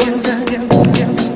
again.